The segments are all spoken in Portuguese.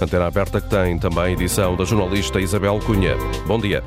Antena aberta que tem também edição da jornalista Isabel Cunha. Bom dia.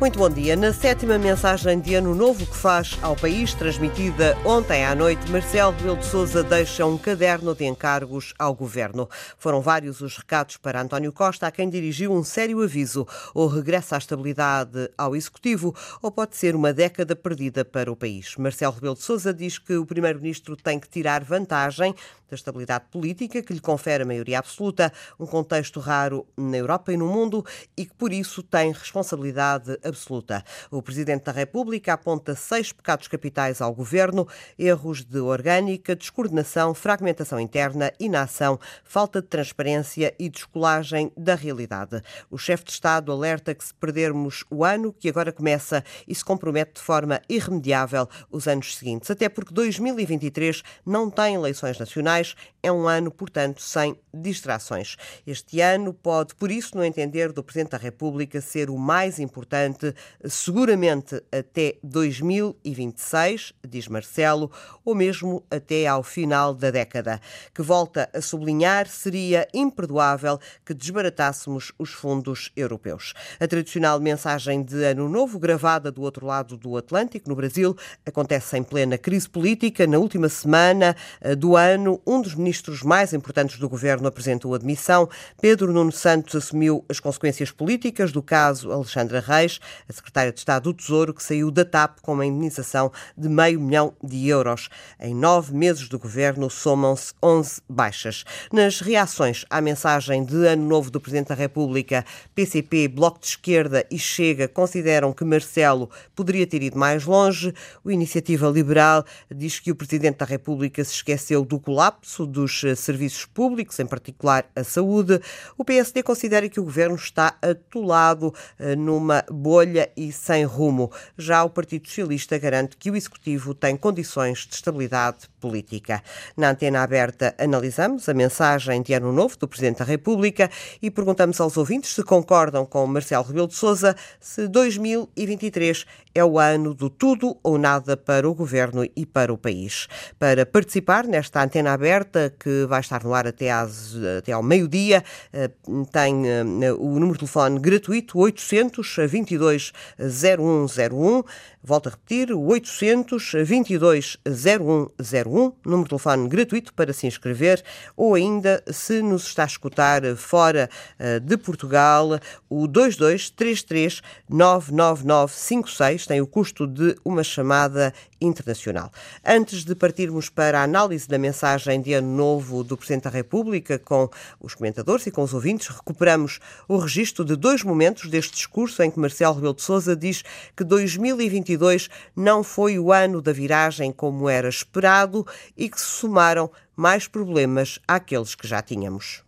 Muito bom dia. Na sétima mensagem de Ano Novo que faz ao país, transmitida ontem à noite, Marcelo Rebelo de Sousa deixa um caderno de encargos ao governo. Foram vários os recados para António Costa, a quem dirigiu um sério aviso. Ou regressa à estabilidade ao executivo, ou pode ser uma década perdida para o país. Marcelo Rebelo de Sousa diz que o primeiro-ministro tem que tirar vantagem da estabilidade política que lhe confere a maioria absoluta, um contexto raro na Europa e no mundo e que por isso tem responsabilidade absoluta. O Presidente da República aponta seis pecados capitais ao governo: erros de orgânica, descoordenação, fragmentação interna, inação, falta de transparência e descolagem da realidade. O chefe de Estado alerta que se perdermos o ano que agora começa e se compromete de forma irremediável os anos seguintes, até porque 2023 não tem eleições nacionais, знаешь, é um ano, portanto, sem distrações. Este ano pode, por isso, no entender do Presidente da República, ser o mais importante seguramente até 2026, diz Marcelo, ou mesmo até ao final da década. Que volta a sublinhar, seria imperdoável que desbaratássemos os fundos europeus. A tradicional mensagem de Ano Novo, gravada do outro lado do Atlântico, no Brasil, acontece em plena crise política. Na última semana eh, do ano, um dos ministros mais importantes do governo apresentou admissão. Pedro Nuno Santos assumiu as consequências políticas do caso Alexandra Reis a secretária de Estado do Tesouro, que saiu da TAP com uma indenização de meio milhão de euros. Em nove meses do governo, somam-se 11 baixas. Nas reações à mensagem de Ano Novo do Presidente da República, PCP, Bloco de Esquerda e Chega consideram que Marcelo poderia ter ido mais longe. O Iniciativa Liberal diz que o Presidente da República se esqueceu do colapso dos serviços públicos, em particular a saúde. O PSD considera que o governo está atolado eh, numa bolha e sem rumo. Já o Partido Socialista garante que o Executivo tem condições de estabilidade política. Na antena aberta, analisamos a mensagem de Ano Novo do Presidente da República e perguntamos aos ouvintes se concordam com Marcelo Rebelo de Sousa se 2023 é o ano do tudo ou nada para o Governo e para o país. Para participar nesta antena aberta, que vai estar no ar até, às, até ao meio-dia, eh, tem eh, o número de telefone gratuito 822 0101. Volto a repetir, 822 0101, número de telefone gratuito para se inscrever, ou ainda, se nos está a escutar fora eh, de Portugal, o 2233 99956 tem o custo de uma chamada internacional. Antes de partirmos para a análise da mensagem de Ano Novo do Presidente da República com os comentadores e com os ouvintes, recuperamos o registro de dois momentos deste discurso em que Marcelo Rebelo de Sousa diz que 2022 2022 não foi o ano da viragem como era esperado e que se somaram mais problemas àqueles que já tínhamos.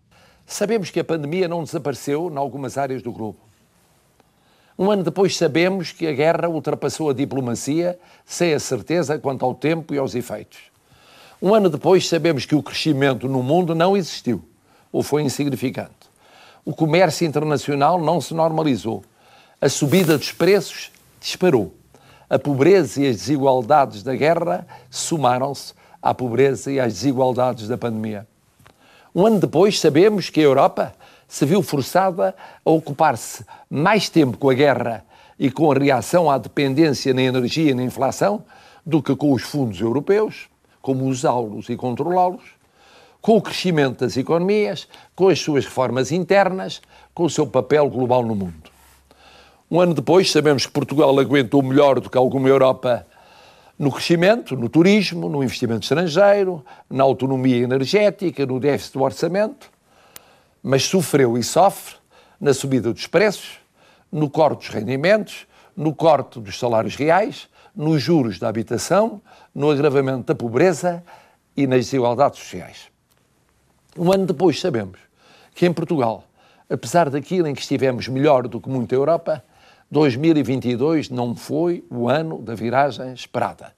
Sabemos que a pandemia não desapareceu em algumas áreas do globo. Um ano depois sabemos que a guerra ultrapassou a diplomacia sem a certeza quanto ao tempo e aos efeitos. Um ano depois sabemos que o crescimento no mundo não existiu ou foi insignificante. O comércio internacional não se normalizou. A subida dos preços disparou a pobreza e as desigualdades da guerra somaram-se à pobreza e às desigualdades da pandemia. Um ano depois, sabemos que a Europa se viu forçada a ocupar-se mais tempo com a guerra e com a reação à dependência na energia e na inflação do que com os fundos europeus, como usá-los e controlá-los, com o crescimento das economias, com as suas reformas internas, com o seu papel global no mundo. Um ano depois, sabemos que Portugal aguentou melhor do que alguma Europa no crescimento, no turismo, no investimento estrangeiro, na autonomia energética, no déficit do orçamento, mas sofreu e sofre na subida dos preços, no corte dos rendimentos, no corte dos salários reais, nos juros da habitação, no agravamento da pobreza e nas desigualdades sociais. Um ano depois sabemos que em Portugal, apesar daquilo em que estivemos melhor do que muita Europa, 2022 não foi o ano da viragem esperada.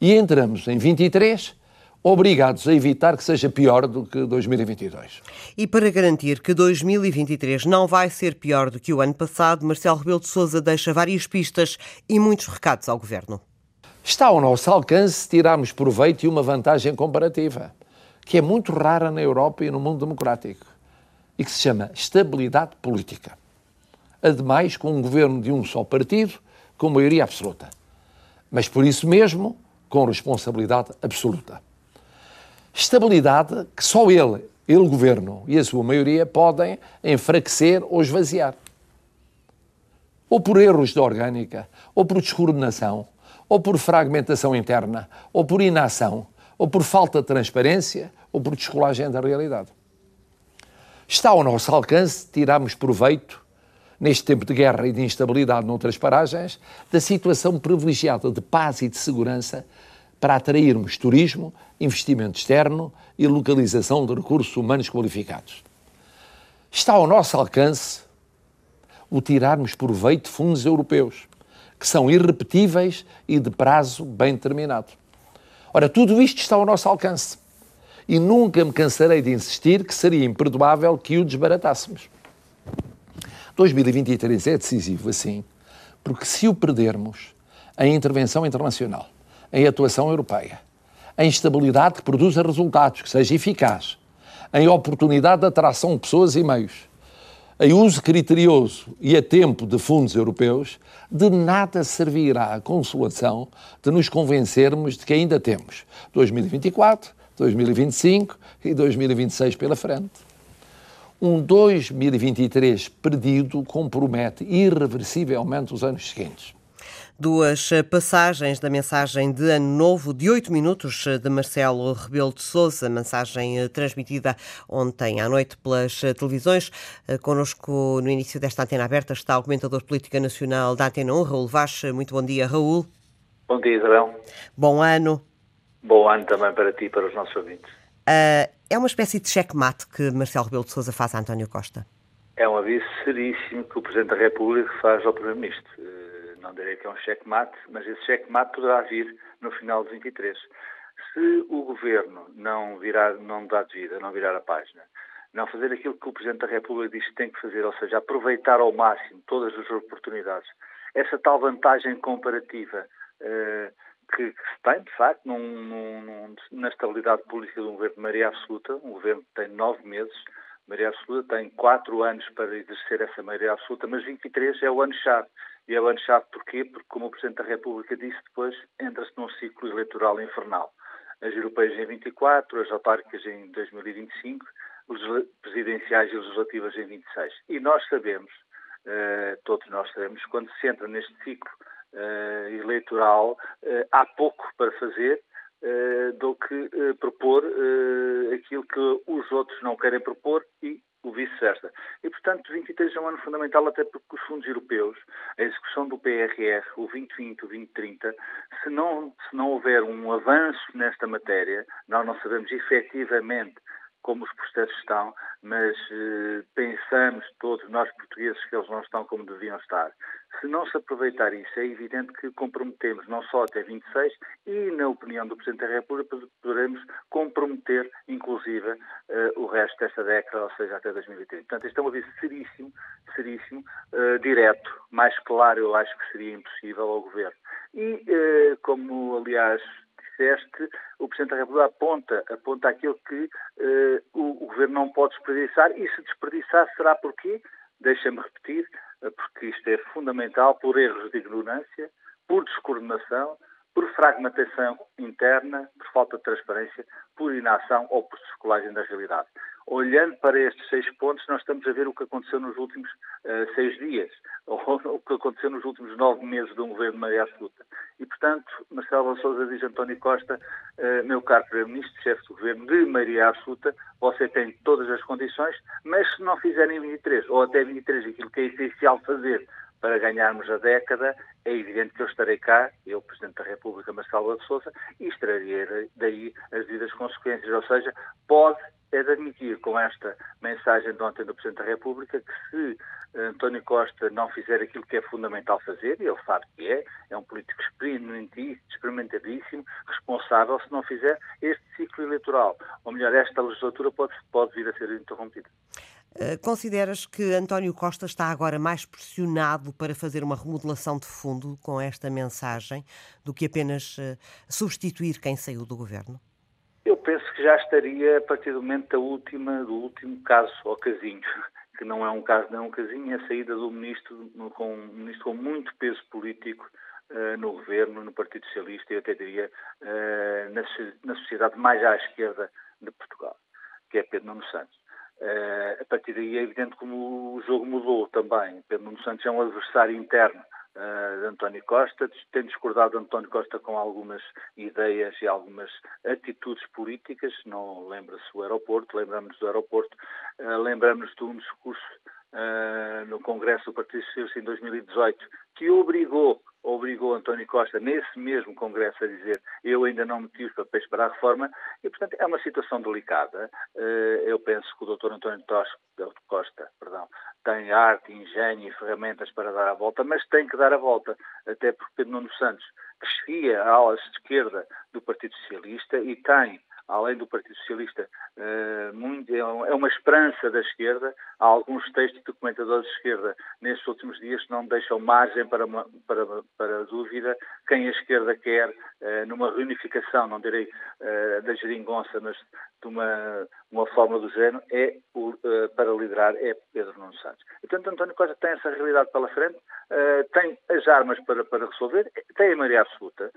E entramos em 23 obrigados a evitar que seja pior do que 2022. E para garantir que 2023 não vai ser pior do que o ano passado, Marcelo Rebelo de Sousa deixa várias pistas e muitos recados ao governo. Está ao nosso alcance tirarmos proveito e uma vantagem comparativa, que é muito rara na Europa e no mundo democrático. e que se chama estabilidade política. Ademais, com um governo de um só partido, com maioria absoluta. Mas por isso mesmo, com responsabilidade absoluta. Estabilidade que só ele, ele, governo e a sua maioria, podem enfraquecer ou esvaziar. Ou por erros de orgânica, ou por descoordenação, ou por fragmentação interna, ou por inação, ou por falta de transparência, ou por descolagem da realidade. Está ao nosso alcance tirarmos proveito, neste tempo de guerra e de instabilidade noutras paragens, da situação privilegiada de paz e de segurança para atrairmos turismo, investimento externo e localização de recursos humanos qualificados. Está ao nosso alcance o tirarmos proveito de fundos europeus, que são irrepetíveis e de prazo bem determinado. Ora, tudo isto está ao nosso alcance. E nunca me cansarei de insistir que seria imperdoável que o desbaratássemos. 2023 é decisivo, assim, porque se o perdermos, a intervenção internacional, em atuação europeia, em estabilidade que produza resultados, que seja eficaz, em oportunidade de atração de pessoas e meios, em uso criterioso e a tempo de fundos europeus, de nada servirá a consolação de nos convencermos de que ainda temos 2024, 2025 e 2026 pela frente. Um 2023 perdido compromete irreversivelmente os anos seguintes duas eh, passagens da mensagem de Ano Novo de oito minutos eh, de Marcelo Rebelo de Sousa, mensagem eh, transmitida ontem à noite pelas televisões. Conosco no início desta antena aberta está o comentador política nacional da Antena 1, Raul Vaz. Muito bom dia, Raul. Bom dia, Isabel. Bom ano. Bom ano também para ti e para os nossos ouvintes. Uh, é uma espécie de checkmate que Marcelo Rebelo de Sousa faz a António Costa? É um aviso seríssimo que o Presidente da República faz ao Primeiro-Ministro não direi que é um cheque-mate, mas esse cheque-mate poderá vir no final de 23. Se o governo não virar, não dar de vida, não virar a página, não fazer aquilo que o Presidente da República diz que tem que fazer, ou seja, aproveitar ao máximo todas as oportunidades, essa tal vantagem comparativa uh, que, que, se tem, de facto, num, num, na estabilidade política de um governo de maioria absoluta, um governo que tem nove meses, maioria absoluta, tem quatro anos para exercer essa maioria absoluta, mas 23 é o ano-chave. E é o ano-chave porquê? Porque, como o Presidente da República disse, depois entra-se num ciclo eleitoral infernal. As europeias em 24, as autárquicas em 2025, os presidenciais e legislativas em 26. E nós sabemos, uh, todos nós sabemos, quando se entra neste ciclo uh, eleitoral, uh, há pouco para fazer do que propor aquilo que os outros não querem propor e o vice-versa. E, portanto, 23 é um ano fundamental até porque os fundos europeus, a execução do PRR, o 2020, o 2030, se não, se não houver um avanço nesta matéria, nós não sabemos efetivamente como os processos estão, mas eh, pensamos todos nós portugueses que eles não estão como deviam estar. Se não se aproveitar isso, é evidente que comprometemos não só até 26 e, na opinião do Presidente da República, poderemos comprometer, inclusive, uh, o resto desta década, ou seja, até 2030. Portanto, este é um aviso seríssimo, seríssimo, uh, direto, mais claro eu acho que seria impossível ao Governo. E, como aliás disseste, o Presidente da República aponta, aponta aquilo que o, o Governo não pode desperdiçar e se desperdiçar será porquê? Deixa-me repetir, porque isto é fundamental, por erros de ignorância, por descoordenação, por fragmentação interna, por falta de transparência, por inação ou por descolagem da realidade. Olhando para estes seis pontos, nós estamos a ver o que aconteceu nos últimos uh, seis dias, ou o que aconteceu nos últimos nove meses um governo de maioria absoluta. E, portanto, Marcelo Sousa diz António Costa, uh, meu caro Primeiro-Ministro, chefe do governo de maioria absoluta, você tem todas as condições, mas se não fizerem 23, ou até 23, aquilo que é essencial fazer para ganharmos a década, é evidente que eu estarei cá, eu, Presidente da República, Marcelo de Sousa, e extrairei daí as devidas consequências. Ou seja, pode é de admitir com esta mensagem de ontem do Presidente da República que se António Costa não fizer aquilo que é fundamental fazer, e ele sabe que é, é um político experimentadíssimo, responsável, se não fizer este ciclo eleitoral, ou melhor, esta legislatura pode, pode vir a ser interrompida. Eh, consideras que António Costa está agora mais pressionado para fazer uma remodelação de fundo com esta mensagem do que apenas uh, substituir quem saiu do governo? Eu penso que já estaria a partir do momento da última, do último caso ou casinho, que não é um caso, não é um casinho, é a saída do ministro com, um ministro com muito peso político uh, no governo, no Partido Socialista e até diria na sociedade mais à esquerda de Portugal, que é Pedro Nuno Santos. Uh, a partir daí é evidente como o jogo mudou também. Pedro Nuno Santos é um adversário interno uh, de António Costa, tem discordado António Costa com algumas ideias e algumas atitudes políticas, não lembra-se do aeroporto, lembramos do aeroporto, uh, lembramos de um discurso uh, no Congresso do Partido Socialista em 2018 que obrigou obrigou António Costa, nesse mesmo Congresso, a dizer eu ainda não meti os papéis para a reforma, e, portanto, é uma situação delicada. Eu penso que o Dr. António Costa perdão, tem arte, engenho e ferramentas para dar a volta, mas tem que dar a volta, até porque Pedro Nuno Santos crescia a ala de esquerda do Partido Socialista e tem além do Partido Socialista, eh, é, é uma esperança da esquerda. Há alguns textos de documentadores de esquerda nestes últimos dias que não deixam margem para, para, para dúvida quem a esquerda quer eh, numa reunificação, não direi eh, da geringonça, mas de uma, uma forma do género, é para liderar é Pedro Nuno Santos. Portanto, António Costa tem essa realidade pela frente, tem as armas para, para resolver, tem a maioria absoluta,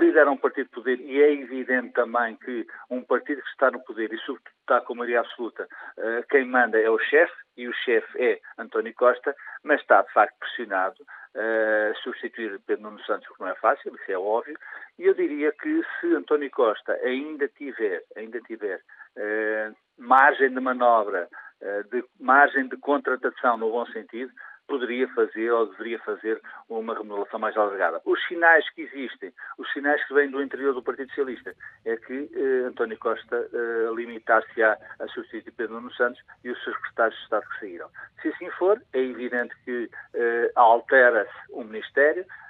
lidera um partido de poder e é evidente também que um partido que está no poder e sobretudo está com maioria absoluta, eh, quem manda é o chefe e o chefe é António Costa, mas está de facto pressionado a substituir Pedro Nuno Santos, porque não é fácil, isso é óbvio, e eu diria que se António Costa ainda tiver, ainda tiver uh, margem de manobra, de margem de contratação no bom sentido, poderia fazer ou deveria fazer uma remodelação mais alargada. Os sinais que existem, os sinais que vêm do interior do Partido Socialista, é que eh, António Costa eh, limitar-se-á a substituir Pedro Nuno Santos e os seus secretários de Estado que saíram. Se assim for, é evidente que eh, altera-se o Ministério, eh,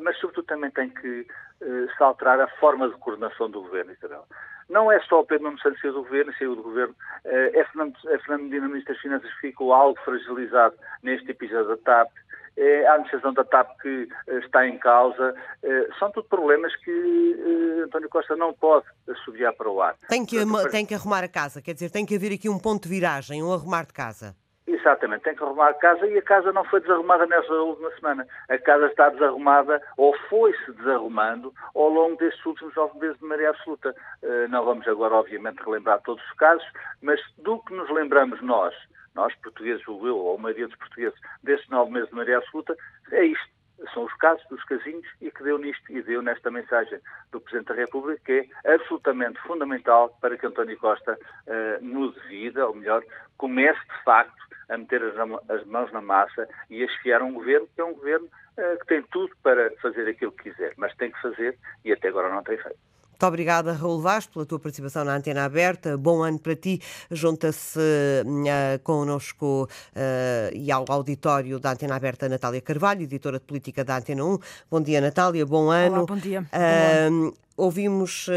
mas sobretudo também tem que eh, se alterar a forma de coordenação do governo, Isabel. Não é só o Pedro Nuno Santos saiu do governo, saiu do governo. Eh, é Fernando, é Fernando Medina, Ministro das Finanças, que ficou algo fragilizado neste episódio da TAP. É a administração da TAP que eh, está em causa. Eh, são tudo problemas que António Costa não pode assobiar para o ar. Tem que, tem que arrumar a casa, quer dizer, tem que haver aqui um ponto de viragem, um arrumar de casa. Exatamente, tem que arrumar a casa e a casa não foi desarrumada nessa última semana. A casa está desarrumada ou foi-se desarrumando ao longo destes últimos nove meses de maioria absoluta. Uh, não vamos agora, obviamente, relembrar todos os casos, mas do que nos lembramos nós, nós portugueses, ou eu, ou a maioria dos portugueses, destes nove meses de maioria absoluta, é isto. São os casos dos casinhos e que deu nisto e deu nesta mensagem do Presidente da República, que é absolutamente fundamental para que António Costa uh, mude vida, ou melhor, comece de facto a meter as, mãos na massa e a esfiar um governo que é um governo uh, que tem tudo para fazer aquilo que quiser, mas tem que fazer e até agora não tem feito. Muito obrigada, Raul Vaz, pela tua participação na Antena Aberta. Bom ano para ti. Junta-se uh, connosco uh, e ao auditório da Antena Aberta Natália Carvalho, editora de política da Antena 1. Bom dia, Natália. Bom ano. Olá, bom dia. Uh, ouvimos uh,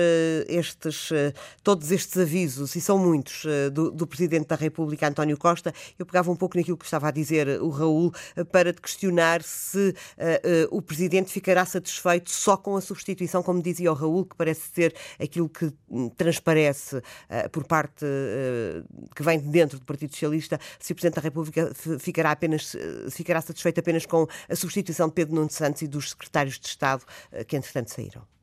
estes, uh, todos estes avisos, e são muitos, uh, do, do, Presidente da República, António Costa. Eu pegava um pouco naquilo que estava a dizer o Raul, para te questionar se o Presidente ficará satisfeito só com a substituição, como dizia o Raul, que parece ser aquilo que hum, transparece por parte que vem de dentro do Partido Socialista, se o Presidente da República ficará, apenas, ficará satisfeito apenas com a substituição de Pedro Nuno Santos e dos secretários de Estado que, entretanto, saíram.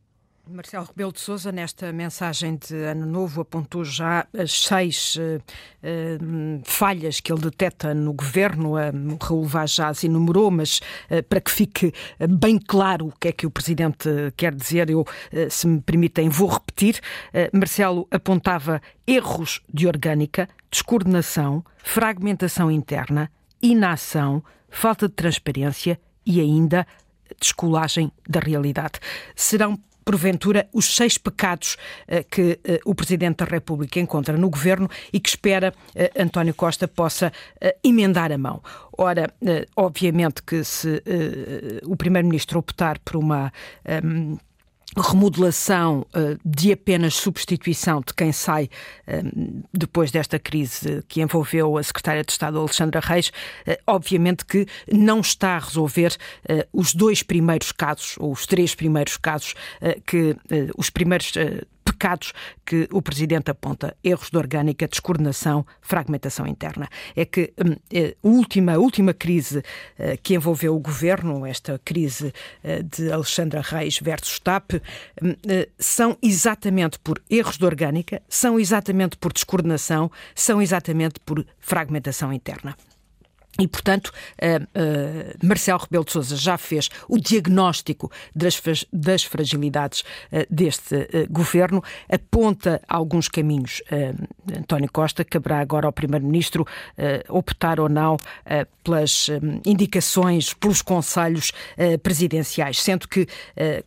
Marcelo Rebelo de Sousa, nesta mensagem de Ano Novo, apontou já as seis uh, uh, falhas que ele detecta no governo. O Raul Vaz já as enumerou, mas uh, para que fique bem claro o que é que o Presidente quer dizer, eu, se me permitem, vou repetir. Marcelo apontava erros de orgânica, descoordenação, fragmentação interna, inação, falta de transparência e ainda descolagem da realidade. Serão porventura, os seis pecados uh, que uh, o Presidente da República encontra no governo e que espera uh, António Costa possa emendar a mão. Ora, obviamente que se o Primeiro-Ministro optar por uma. Um, remodelação uh, de apenas substituição de quem sai uh, depois desta crise que envolveu a Secretária de Estado Alexandra Reis, uh, obviamente que não está a resolver os dois primeiros casos, ou os três primeiros casos, que os primeiros pecados que o Presidente aponta: erros de orgânica, descoordenação, fragmentação interna. É que hum, eh, a última, a última crise eh, que envolveu o governo, esta crise eh, de Alexandra Reis versus TAP, hum, são exatamente por erros de orgânica, são exatamente por descoordenação, são exatamente por fragmentação interna. E, portanto, uh, uh, Marcelo Rebelo de Sousa já fez o diagnóstico das, das fragilidades uh, deste governo, aponta alguns caminhos. António Costa caberá agora ao Primeiro-Ministro optar ou não pelas indicações, pelos conselhos presidenciais, sendo que,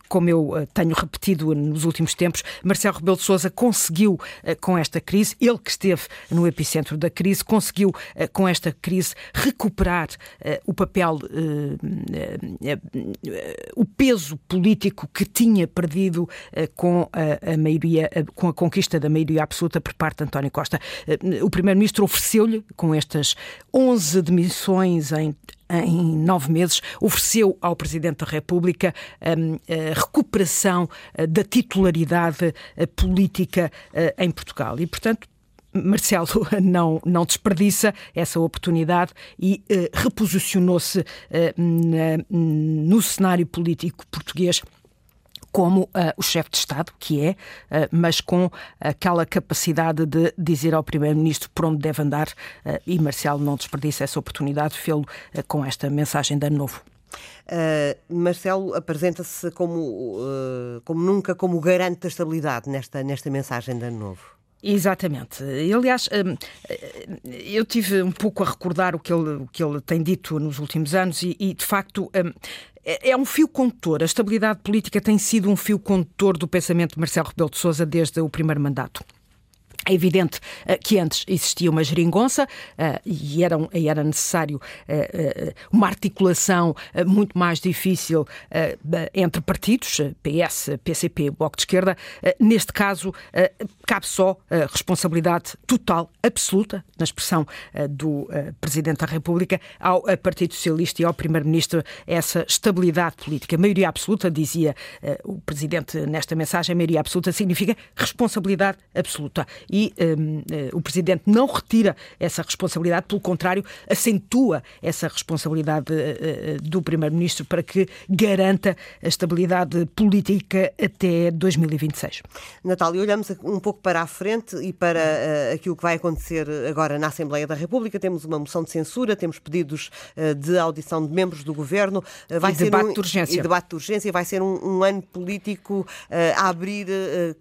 como eu tenho repetido nos últimos tempos, Marcelo Rebelo de Sousa conseguiu, com esta crise, ele que esteve no epicentro da crise, conseguiu, com esta crise, recuperar uh, o papel, uh, uh, o peso político que tinha perdido com a, maioria, com a conquista da maioria absoluta por parte de António Costa. o Primeiro-Ministro ofereceu-lhe, com estas 11 demissões em em nove meses, ofereceu ao Presidente da República a recuperação da titularidade política em Portugal. E, portanto, Marcelo não, não desperdiça essa oportunidade e uh, reposicionou-se uh, no cenário político português como uh, o chefe de Estado, que é, uh, mas com aquela capacidade de dizer ao Primeiro-Ministro por onde deve andar, uh, e Marcelo não desperdiça essa oportunidade, fê-lo com esta mensagem de ano novo. Marcelo apresenta-se como, como nunca como garante da estabilidade nesta, nesta mensagem de ano novo. Exatamente. Aliás, hum, eu tive um pouco a recordar o que ele, o que ele tem dito nos últimos anos e, e de facto, hum, é, é um fio condutor. A estabilidade política tem sido um fio condutor do pensamento de Marcelo Rebelo de Sousa desde o primeiro mandato. É evidente uh, que antes existia uma geringonça uh, e era, necessário uh, uma articulação muito mais difícil entre partidos, PS, PCP, Bloco de Esquerda. neste caso, cabe só responsabilidade total, absoluta, na expressão do Presidente da República, ao Partido Socialista e ao Primeiro-Ministro essa estabilidade política. Maioria absoluta, dizia o Presidente nesta mensagem, maioria absoluta significa responsabilidade absoluta e um, eh, o Presidente não retira essa responsabilidade, pelo contrário, acentua essa responsabilidade uh, do Primeiro-Ministro para que garanta a estabilidade política até 2026. Natália, olhamos um pouco para a frente e para aquilo que vai acontecer agora na Assembleia da República. Temos uma moção de censura, temos pedidos de audição de membros do Governo. vai e ser debate um, de urgência. E debate de urgência. Vai ser um, um ano político a abrir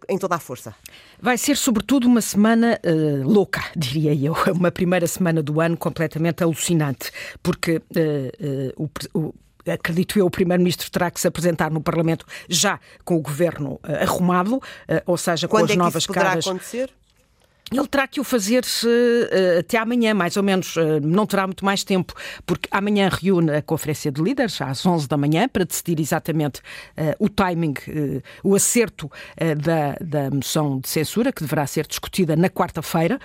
em toda a força. Vai ser, sobretudo, uma semana uh, louca, diria eu. Uma primeira semana do ano completamente alucinante, porque uh, uh, o, acredito eu, o Primeiro-Ministro terá que se apresentar no Parlamento já com o governo uh, arrumado, uh, ou seja, Quando com as é novas caras. acontecer? Ele terá que o fazer uh, até amanhã, mais ou menos. Uh, não terá muito mais tempo, porque amanhã reúne a Conferência de Líderes, às 11 da manhã, para decidir exatamente uh, o timing, o acerto da, da moção de censura, que deverá ser discutida na quarta-feira.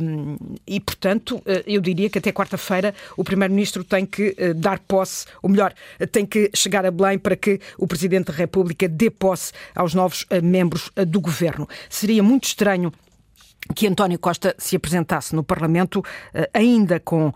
Um, e, portanto, eu diria que até quarta-feira o Primeiro-Ministro tem que dar posse, ou melhor, tem que chegar a Belém para que o Presidente da República dê posse aos novos membros do governo. Seria muito estranho que António Costa se apresentasse no Parlamento eh, ainda com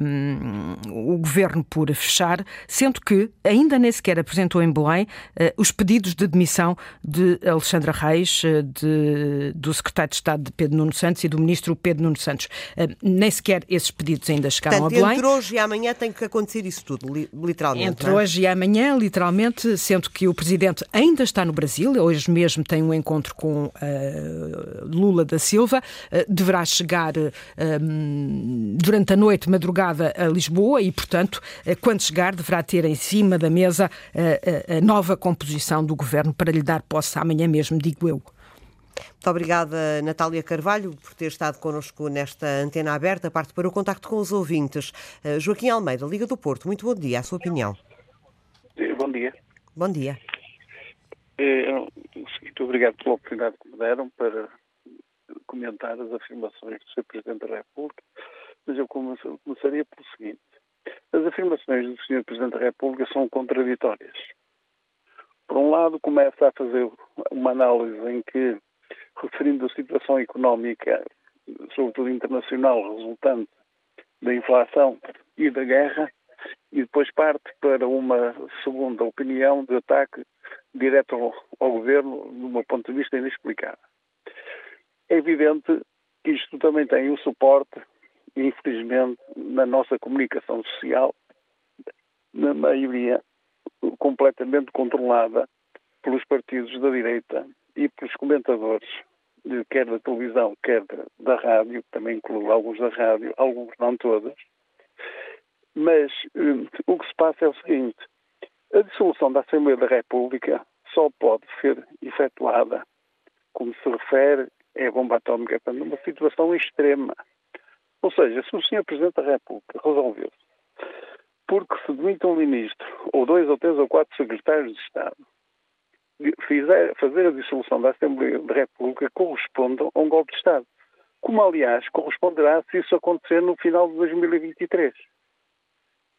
um, o governo por fechar, sendo que ainda nem sequer apresentou em Belém uh, os pedidos de demissão de Alexandra Reis, eh, de, do secretário de Estado de Pedro Nuno Santos e do ministro Pedro Nuno Santos. Uh, nem sequer esses pedidos ainda chegaram Portanto, a Belém. Entre hoje e amanhã tem que acontecer isso tudo, literalmente. Entre é? hoje e amanhã, literalmente, sendo que o presidente ainda está no Brasil, hoje mesmo tem um encontro com uh, Lula da Silva Silva eh, deverá chegar ehm, durante a noite, madrugada, a Lisboa e, portanto, eh, quando chegar, deverá ter em cima da mesa eh, a nova composição do governo para lhe dar posse amanhã mesmo, digo eu. Muito obrigada, Natália Carvalho, por ter estado connosco nesta antena aberta. Parte para o contacto com os ouvintes. Joaquim Almeida, Liga do Porto, muito bom dia. A sua opinião. Bom dia. Bom dia. muito obrigado pela oportunidade que me deram para comentar as afirmações do Sr. Presidente da República, mas eu começaria pelo seguinte. As afirmações do Sr. Presidente da República são contraditórias. Por um lado, começa a fazer uma análise em que referindo a situação económica, sobretudo internacional, resultante da inflação e da guerra, e depois parte para uma segunda opinião de ataque direto ao, ao governo, do meu ponto de vista, inexplicável. É evidente que isto também tem o suporte, infelizmente, na nossa comunicação social, na maioria completamente controlada pelos partidos da direita e pelos comentadores, quer da televisão, quer da rádio, também incluo alguns da rádio, alguns não todos. Mas um, o que se passa é o seguinte: a dissolução da Assembleia da República só pode ser efetuada, como se refere, é a bomba atómica, numa situação extrema. Ou seja, se o Sr. Presidente da República resolveu porque se demite um ministro, ou dois ou três ou quatro secretários de Estado, fizer, fazer a dissolução da Assembleia da República corresponde a um golpe de Estado. Como, aliás, corresponderá se isso acontecer no final de 2023.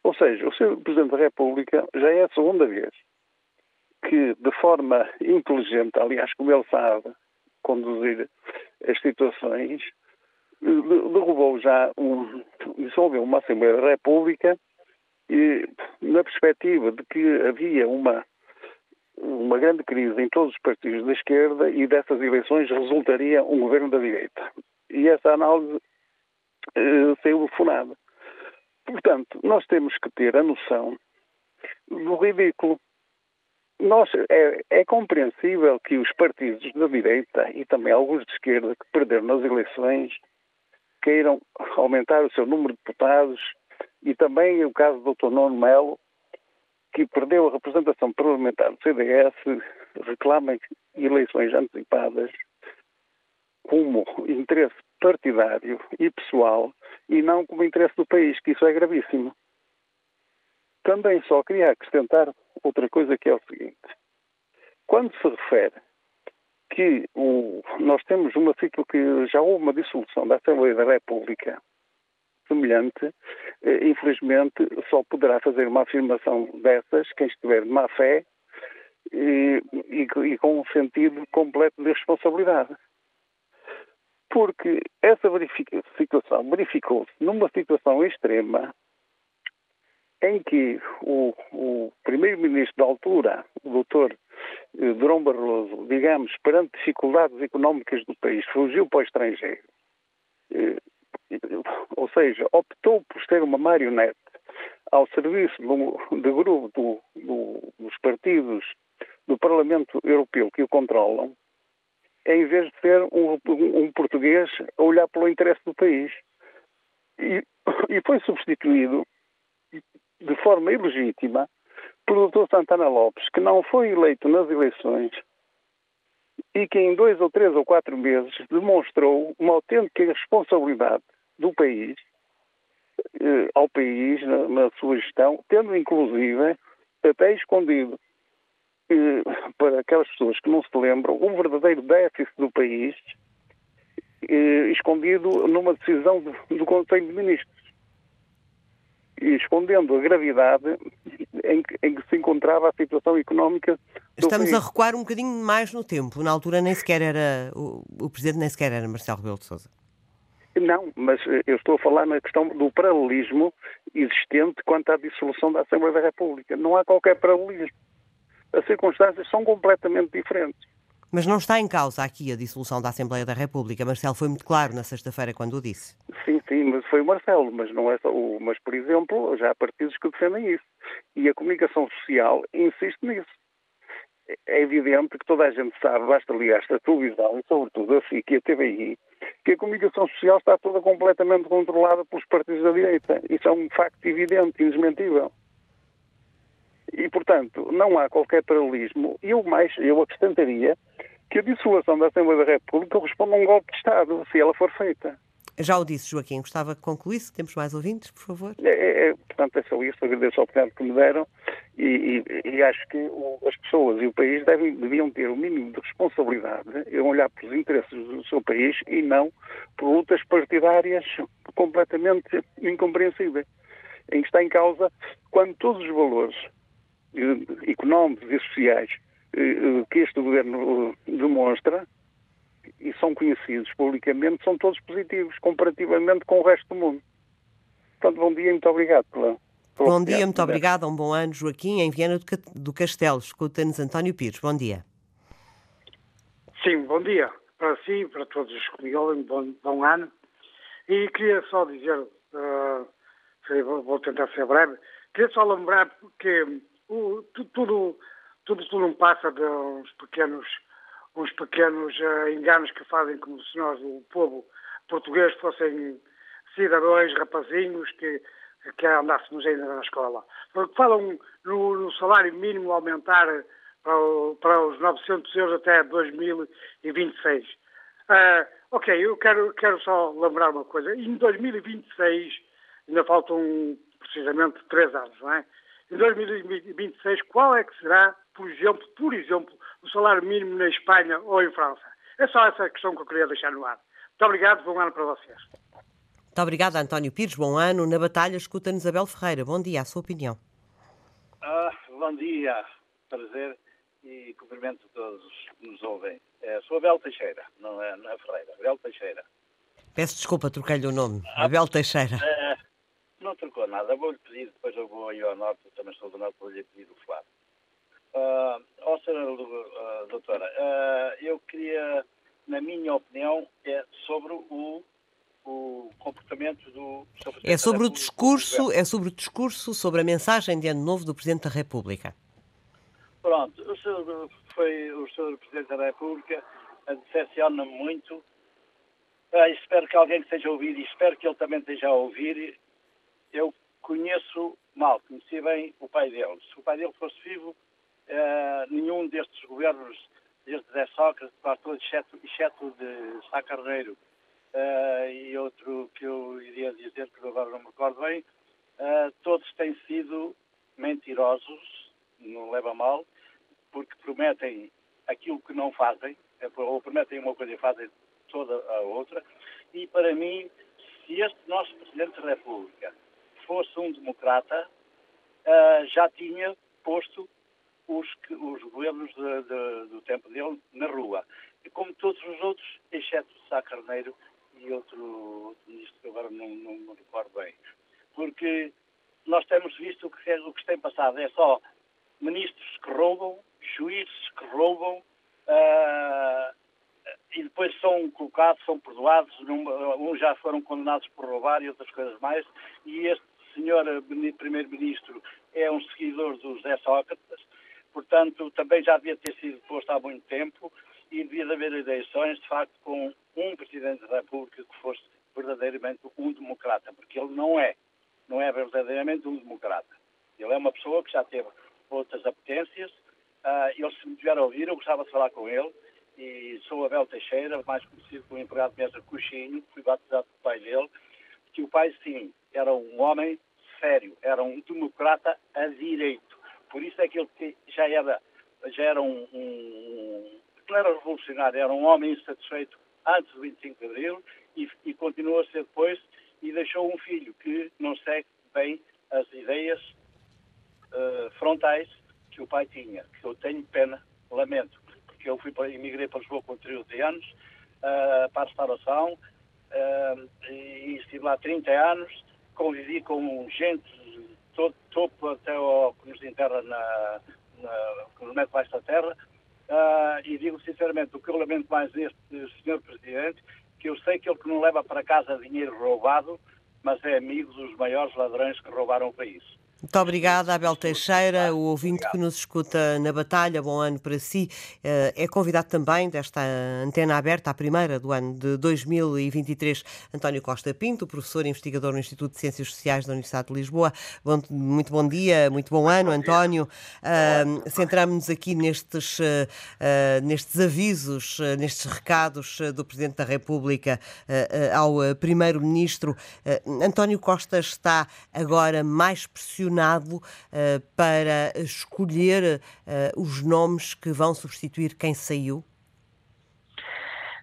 Ou seja, o Sr. Presidente da República já é a segunda vez que, de forma inteligente, aliás, como ele sabe conduzir as situações, derrubou já um, dissolveu uma Assembleia da República e, na perspectiva de que havia uma, uma grande crise em todos os partidos da esquerda e dessas eleições resultaria um governo da direita. E essa análise eh, saiu funada. Portanto, nós temos que ter a noção do ridículo. Nós, é, é, compreensível que os partidos da direita e também alguns de esquerda que perderam nas eleições queiram aumentar o seu número de deputados e também o caso do Dr. Nuno Melo, que perdeu a representação parlamentar do CDS, reclama eleições antecipadas como interesse partidário e pessoal e não como interesse do país, que isso é gravíssimo. Também só queria acrescentar outra coisa que é o seguinte. Quando se refere que o, nós temos uma que já houve uma dissolução da Assembleia da República semelhante, eh, infelizmente só poderá fazer uma afirmação dessas quem estiver de má fé e, e, e com um sentido completo de responsabilidade. Porque essa situação verificou-se numa situação extrema em que o, o primeiro-ministro da altura, o doutor eh, Durão Barroso, digamos, perante dificuldades económicas do país, fugiu para o estrangeiro. Eh, ou seja, optou por ser uma marionete ao serviço do, do grupo do, do, dos partidos do Parlamento Europeu que o controlam, em vez de ser um, um português a olhar pelo interesse do país. E, e foi substituído de forma ilegítima pelo Dr. Santana Lopes, que não foi eleito nas eleições e que em dois ou três ou quatro meses demonstrou uma autêntica responsabilidade do país, eh, ao país na, na, sua gestão, tendo inclusive até escondido eh, para aquelas pessoas que não se lembram o verdadeiro déficit do país, eh, escondido numa decisão do, do Conselho de Ministros escondendo a gravidade em que, em que, se encontrava a situação económica. Estamos a recuar um bocadinho mais no tempo. Na altura nem sequer era o, o presidente nem sequer era Marcelo Rebelo de Sousa. Não, mas eh, eu estou a falar na questão do paralelismo existente quanto à dissolução da Assembleia da República. Não há qualquer paralelismo. As circunstâncias são completamente diferentes. Mas não está em causa aqui a dissolução da Assembleia da República. Marcelo foi muito claro na sexta-feira quando o disse. Sim, sim, mas foi o Marcelo, mas não é só o. Mas, por exemplo, já há partidos que defendem isso. E a comunicação social insiste nisso é evidente que toda a gente sabe, basta ligar-se à televisão e, sobretudo, a FIC e a TVI, que a comunicação social está toda completamente controlada pelos partidos da direita. Isso é um facto evidente, indesmentível. E, portanto, não há qualquer paralelismo. E eu mais, eu acrescentaria que a dissolução da Assembleia da República corresponde a um golpe de Estado, se ela for feita. Já o disse, Joaquim. Gostava que concluísse. Temos mais ouvintes, por favor. É, é, portanto, é só isso. Agradeço a oportunidade que me deram e, e, e acho que o, as pessoas e o país devem, deviam ter o mínimo de responsabilidade em olhar para os interesses do seu país e não por lutas partidárias completamente incompreensíveis, em que está em causa quando todos os valores económicos e sociais eh, que este governo demonstra e são conhecidos publicamente, são todos positivos, comparativamente com o resto do mundo. Portanto, bom dia e muito obrigado pela. pela bom dia, muito obrigado. Um bom ano, Joaquim, em Viana do Castelo. Escuta-nos António Pires. Bom dia. Sim, bom dia para si, para todos os que me ouvem, bom, bom ano. E queria só dizer, uh, vou tentar ser breve, queria só lembrar que tudo, tudo, tudo não passa de uns pequenos, uns pequenos uh, enganos que fazem como se nós, o povo português, fossem cidadãos, rapazinhos, que, que andássemos ainda na escola. Falam no, no salário mínimo aumentar para, o, para, os 900 euros até 2026. Uh, ah, ok, eu quero, quero só lembrar uma coisa. Em 2026, ainda faltam precisamente três anos, não é? Em 2026, qual é que será, por exemplo, por exemplo, o salário mínimo na Espanha ou em França? É só essa questão que eu queria deixar no ar. Muito obrigado, bom ano para vocês. Muito obrigada, António Pires. Bom ano. Na batalha, escuta-nos Isabel Ferreira. Bom dia, a sua opinião. Ah, bom dia, prazer e cumprimento a todos que nos ouvem. É, sou Abel Teixeira, não é, não é Ferreira, Abel Teixeira. Peço desculpa, troquei-lhe o nome. Ah, Abel Teixeira. É, não trocou nada, vou-lhe pedir, depois eu vou aí ao norte, também estou do norte, vou-lhe pedir o Flávio. Uh, ó, senhora uh, doutora, uh, eu queria, na minha opinião, é sobre o, o comportamento do É sobre o discurso, é sobre o discurso, sobre a mensagem de ano novo do Presidente da República. Pronto, o senhor, foi o senhor Presidente da República decepciona-me muito. Ah, espero que alguém esteja a ouvir e espero que ele também esteja a ouvir. Eu conheço mal, conheci bem o pai dele. Se o pai dele fosse vivo, ah, nenhum destes governos, desde Zé Sócrates, todos, exceto, exceto de Sá Carneiro ah, e outro que eu iria dizer, que agora não me recordo bem, ah, todos têm sido mentirosos, não leva mal, porque prometem aquilo que não fazem, ou prometem uma coisa e fazem toda a outra. E para mim, se este nosso Presidente da República fosse um democrata, uh, já tinha posto os, os governos de, de, do tempo dele na rua. E como todos os outros, exceto Sá Carneiro e outro, outro ministro que agora não, não me recordo bem. Porque nós temos visto o que, o que tem passado. É só ministros que roubam, juízes que roubam uh, e depois são colocados, são perdoados, uns já foram condenados por roubar e outras coisas mais, e este senhor primeiro-ministro é um seguidor do José Sócrates, portanto também já devia ter sido posto há muito tempo e devia haver eleições, de facto, com um Presidente da República que fosse verdadeiramente um democrata, porque ele não é, não é verdadeiramente um democrata. Ele é uma pessoa que já teve outras apetências, Uh, ele, se me tiver a ouvir, eu gostava de falar com ele. E sou Abel Teixeira, mais conhecido como empregado de mesa Coxinho, fui batizado pelo pai dele. Que o pai, sim, era um homem sério, era um democrata a direito. Por isso é que ele já era, já era um, um era revolucionário, era um homem insatisfeito antes do 25 de Abril e, e continuou a ser depois e deixou um filho que não segue bem as ideias uh, frontais que o pai tinha, que eu tenho pena, lamento, porque eu fui para, emigrei para Lisboa com 13 anos, uh, para a restauração, uh, e estive lá 30 anos, convivi com gente todo topo até ao que nos enterra na, na, que nos mete baixo da terra, uh, e digo sinceramente, o que eu lamento mais deste senhor Presidente, que eu sei que ele que não leva para casa dinheiro roubado, mas é amigo dos maiores ladrões que roubaram o país. Muito obrigada, Abel Teixeira, o ouvinte que nos escuta na batalha. Bom ano para si. Eh, é convidado também desta antena aberta, a primeira do ano de 2023, António Costa Pinto, professor e investigador no Instituto de Ciências Sociais da Universidade de Lisboa. Bom, muito bom dia, muito bom ano, António. Centramos-nos aqui nestes, uh, nestes avisos, nestes recados do Presidente da República ao Primeiro-Ministro. António Costa está agora mais pressionado pressionado uh, para escolher uh, os nomes que vão substituir quem saiu?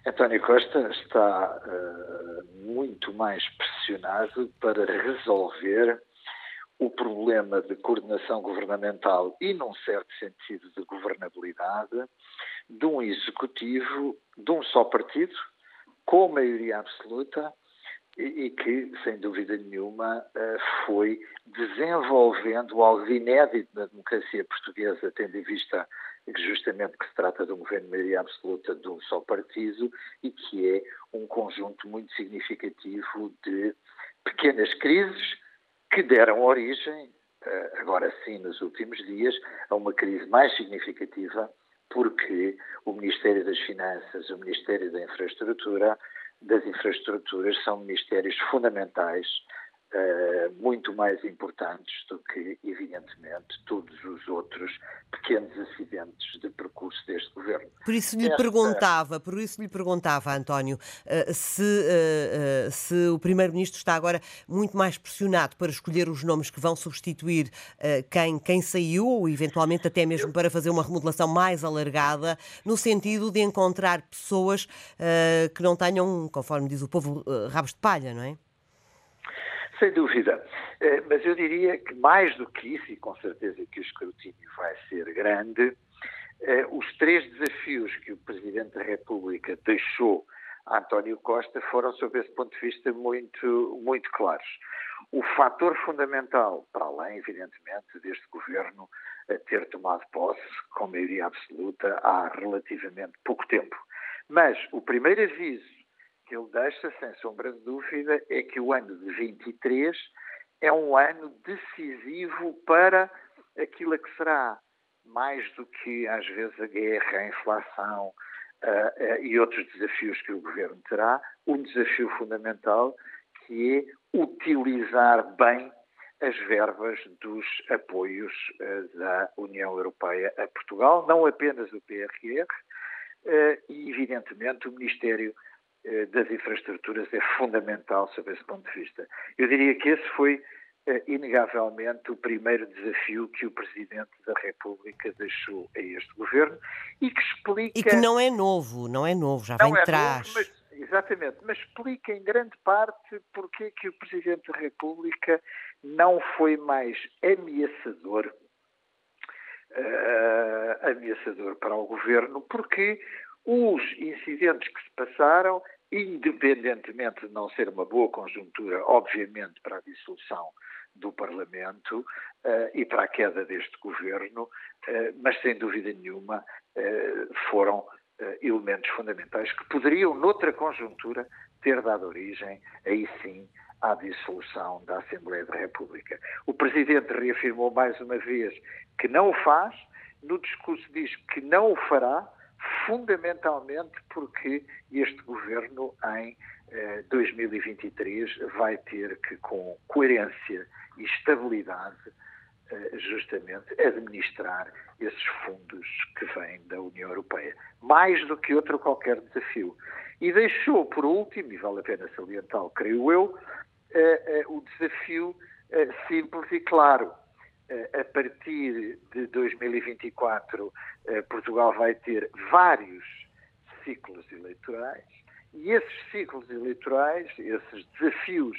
António Costa está uh, muito mais pressionado para resolver o problema de coordenação governamental e, num certo sentido, de governabilidade de um executivo de um só partido, com maioria absoluta, e, que, sem dúvida nenhuma, eh, foi desenvolvendo algo inédito na democracia portuguesa, tendo em vista justamente que se trata de um governo de maioria absoluta de um só partido e que é um conjunto muito significativo de pequenas crises que deram origem, eh, agora sim, nos últimos dias, a uma crise mais significativa, porque o Ministério das Finanças, o Ministério da Infraestrutura, das infraestruturas são ministérios fundamentais, uh, muito mais importantes do que, evidentemente, todos os outros pequenos acidentes de percurso deste governo. Por isso lhe Esta... perguntava, por isso lhe perguntava, António, uh, se, uh, se o primeiro-ministro está agora muito mais pressionado para escolher os nomes que vão substituir quem, quem saiu, ou eventualmente até mesmo para fazer uma remodelação mais alargada, no sentido de encontrar pessoas que não tenham conforme diz o povo, eh, rabos de palha, não é? Sem dúvida. Eh, mas eu diria que mais do que isso, e com certeza que o escrutínio vai ser grande, eh, os três desafios que o Presidente da República deixou a António Costa foram, sob esse ponto de vista, muito, muito claros. O fator fundamental, para além, evidentemente, deste governo ter tomado posse com maioria absoluta há relativamente pouco tempo. Mas o primeiro aviso que ele deixa, sem sombra de dúvida, é que o ano de 23 é um ano decisivo para aquilo que será. Mais do que, às vezes, a guerra, a inflação uh, uh, e outros desafios que o governo terá, um desafio fundamental que é utilizar bem as verbas dos apoios uh, da União Europeia a Portugal, não apenas o PRR, e, evidentemente, o Ministério das infraestruturas é fundamental sob esse ponto de vista. Eu diria que esse foi eh, inegavelmente o primeiro desafio que o Presidente da República deixou a este governo e que explica. E que não é novo, não é novo, já vem é atrás. Novo, mas, exatamente, mas explica em grande parte porque é que o Presidente da República não foi mais ameaçador. Uh, ameaçador para o governo, porque os incidentes que se passaram, independentemente de não ser uma boa conjuntura, obviamente, para a dissolução do Parlamento uh, e para a queda deste governo, uh, mas sem dúvida nenhuma uh, foram elementos fundamentais que poderiam, noutra conjuntura, ter dado origem, aí sim, à dissolução da Assembleia da República. O Presidente reafirmou mais uma vez que não o faz, no discurso diz que não o fará, fundamentalmente porque este governo em eh, 2023 vai ter que, com coerência e estabilidade, eh, justamente administrar esses fundos que vêm da União Europeia, mais do que outro qualquer desafio. E deixou, por último, e vale a pena salientar, creio eu, eh, eh o desafio eh, simples e claro a partir de 2024, eh, Portugal vai ter vários ciclos eleitorais e esses ciclos eleitorais, esses desafios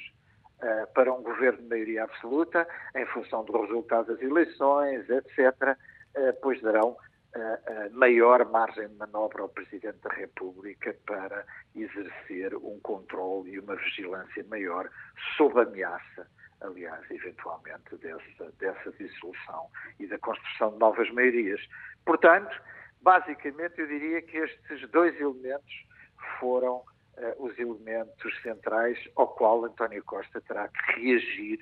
eh, para um governo de maioria absoluta, em função do resultado das eleições, etc., pois darão maior margem de manobra ao Presidente da República para exercer um controle e uma vigilância maior sob ameaça aliás, eventualmente, dessa, dessa dissolução e da construção de novas maiorias. Portanto, basicamente, eu diria que estes dois elementos foram uh, os elementos centrais ao qual António Costa terá que reagir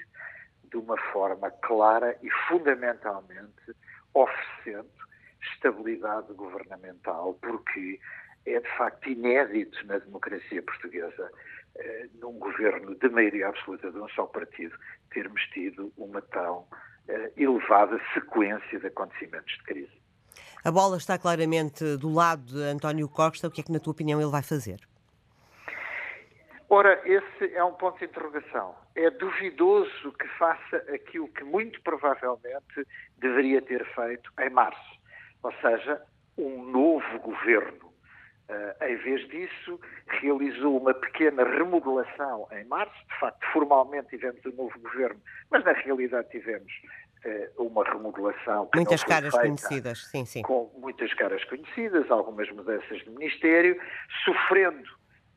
de uma forma clara e fundamentalmente oferecendo estabilidade governamental, porque é de facto inédito na democracia portuguesa eh, num governo de maioria absoluta de um só partido, termos tido uma tão eh, elevada sequência de acontecimentos de crise. A bola está claramente do lado de António Costa. O que é que, na tua opinião, ele vai fazer? Ora, esse é um ponto de interrogação. É duvidoso que faça aquilo que muito provavelmente deveria ter feito em março, ou seja, um novo governo Uh, em vez disso, realizou uma pequena remodelação em março. De facto, formalmente tivemos um novo governo, mas na realidade tivemos uma remodelação muitas caras conhecidas, sim, sim. Com muitas caras conhecidas, algumas mudanças de ministério, sofrendo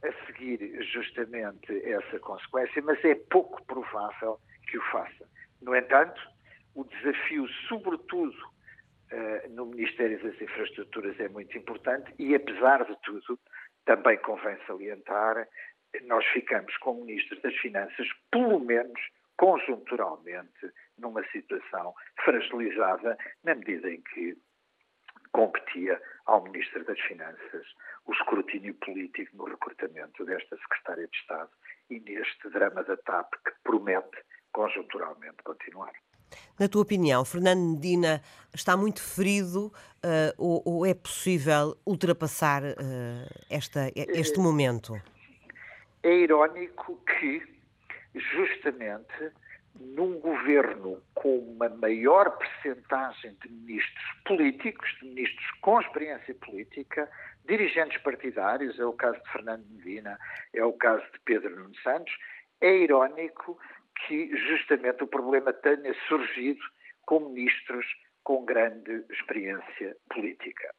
a seguir justamente essa consequência, mas é pouco provável que o faça. No entanto, o desafio, sobretudo uh, no Ministério das Infraestruturas, é muito importante e, apesar de tudo, também convém salientar, nós ficamos com o Ministro das Finanças, pelo menos conjunturalmente, numa situação fragilizada, na medida em que competia ao Ministro das Finanças o escrutínio político no recrutamento desta Secretária de Estado e neste drama da TAP que promete conjunturalmente continuar. Na tua opinião, Fernando Medina está muito ferido uh, ou, ou, é possível ultrapassar uh, esta, este momento? É irónico que, justamente, num governo com uma maior percentagem de ministros políticos, de ministros com experiência política, dirigentes partidários, é o caso de Fernando Medina, é o caso de Pedro Nuno Santos, é irónico que justamente o problema tenha surgido com ministros com grande experiência política.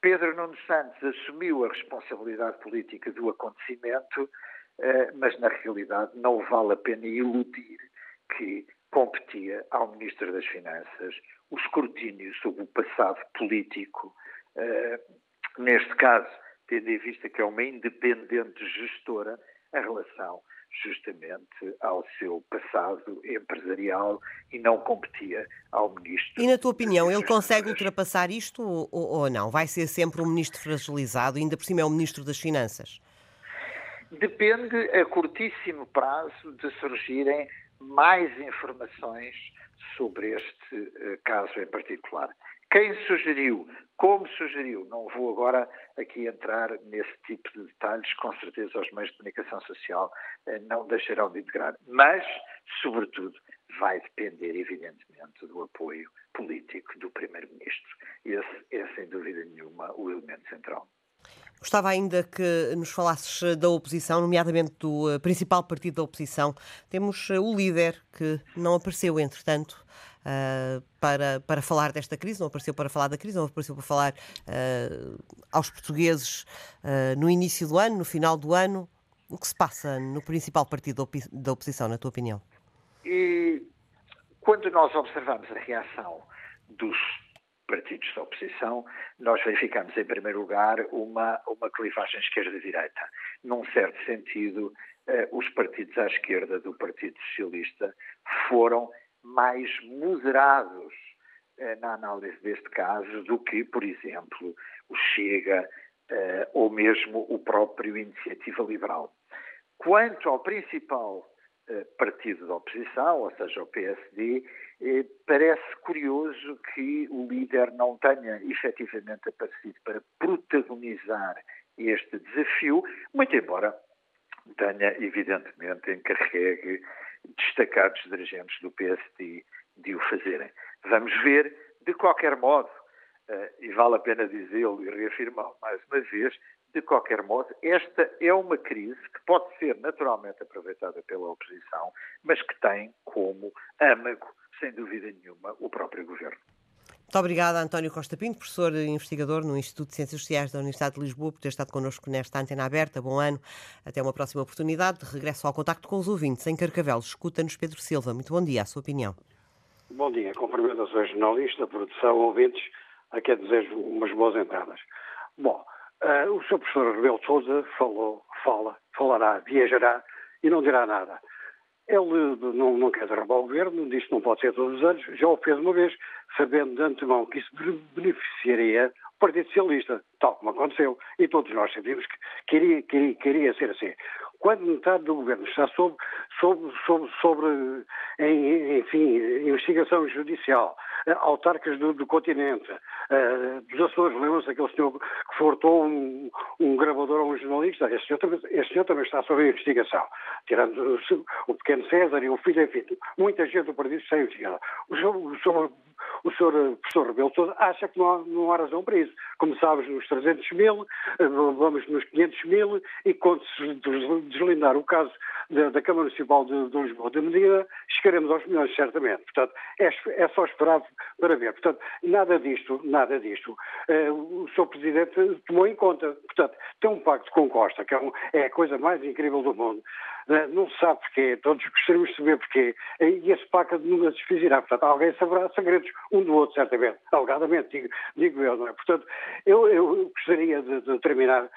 Pedro Nuno Santos assumiu a responsabilidade política do acontecimento, eh, mas na realidade não vale a pena iludir que competia ao Ministro das Finanças o escrutínio sobre o passado político, eh, neste caso, tendo em vista que é uma independente gestora em relação justamente ao seu passado empresarial e não competia ao ministro. E na tua opinião, ele consegue ultrapassar isto ou, ou, não? Vai ser sempre um ministro fragilizado, ainda por cima é o ministro das Finanças? Depende a curtíssimo prazo de surgirem mais informações sobre este uh, caso em particular. Quem sugeriu, como sugeriu, não vou agora aqui entrar nesse tipo de detalhes, com certeza os meios de comunicação social uh, não deixarão de integrar, mas, sobretudo, vai depender, evidentemente, do apoio político do Primeiro-Ministro. Esse é, sem dúvida nenhuma, o elemento central. Gostava ainda que nos falasses da oposição, nomeadamente do eh, principal partido da oposição. Temos eh, o líder que não apareceu, entretanto, uh, para, para falar desta crise, não apareceu para falar da crise, não apareceu para falar uh, aos portugueses uh, no início do ano, no final do ano. O que se passa no principal partido da oposição, na tua opinião? E quando nós observamos a reação dos partidos da oposição, nós verificamos, em primeiro lugar, uma, uma clivagem esquerda-direita. Num certo sentido, eh, os partidos à esquerda do Partido Socialista foram mais moderados eh, na análise deste caso do que, por exemplo, o Chega eh, ou mesmo o próprio Iniciativa Liberal. Quanto ao principal eh, partido da oposição, ou seja, o PSD, eh, parece curioso que o líder não tenha efetivamente aparecido para protagonizar este desafio, muito embora tenha, evidentemente, encarregue destacados dirigentes do PSD de o fazerem. Vamos ver, de qualquer modo, eh, e vale a pena dizê-lo e reafirmá-lo mais uma vez, de qualquer modo, esta é uma crise que pode ser naturalmente aproveitada pela oposição, mas que tem como âmago sem dúvida nenhuma, o próprio governo. Muito obrigada, António Costa Pinto, professor e investigador no Instituto de Ciências Sociais da Universidade de Lisboa, por ter estado connosco nesta antena aberta. Bom ano. Até uma próxima oportunidade. De regresso ao contacto com os ouvintes em Carcavelos. Escuta-nos Pedro Silva. Muito bom dia. A sua opinião. Bom dia. Cumprimento a sua jornalista, produção, ouvintes. Aqui é desejo umas boas entradas. Bom, uh, o Sr. professor Rebelo de Sousa falou, fala, falará, viajará e não dirá nada. Ele não, não quer derrubar o governo, disse que não pode ser todos os anos, já o fez uma vez, sabendo de antemão que isso beneficiaria o Partido Socialista, tal como aconteceu, e todos nós sabíamos que queria, queria, queria ser assim. Quando metade do governo está sob, sob, sob, sobre, enfim, investigação judicial, autarcas do, do continente, uh, dos Açores, lembram-se aquele senhor que furtou um, um, gravador a um jornalista? Esse senhor, também, esse senhor também está sob investigação. Tirando o, o, pequeno César e o filho, enfim, muita gente do partido está investigada. O o senhor, o senhor professor Rebelo Sousa acha que não há, não há razão para isso. Como sabes, nos 300 mil, vamos nos 500 mil e quando se deslindar o caso da, da Câmara Municipal de, de Lisboa de Medida, chegaremos aos milhões, certamente. Portanto, é, é só esperar para ver. Portanto, nada disto, nada disto, uh, o Sr. Presidente tomou em conta. Portanto, tem um pacto com Costa, que é, um, é a coisa mais incrível do mundo. Uh, não se sabe porquê, todos gostaríamos de saber porquê, e esse pacto nunca se desfizirá. Portanto, alguém saberá segredos um do outro, certamente, alegadamente, digo, digo eu, não é? Portanto, eu, eu gostaria de, de terminar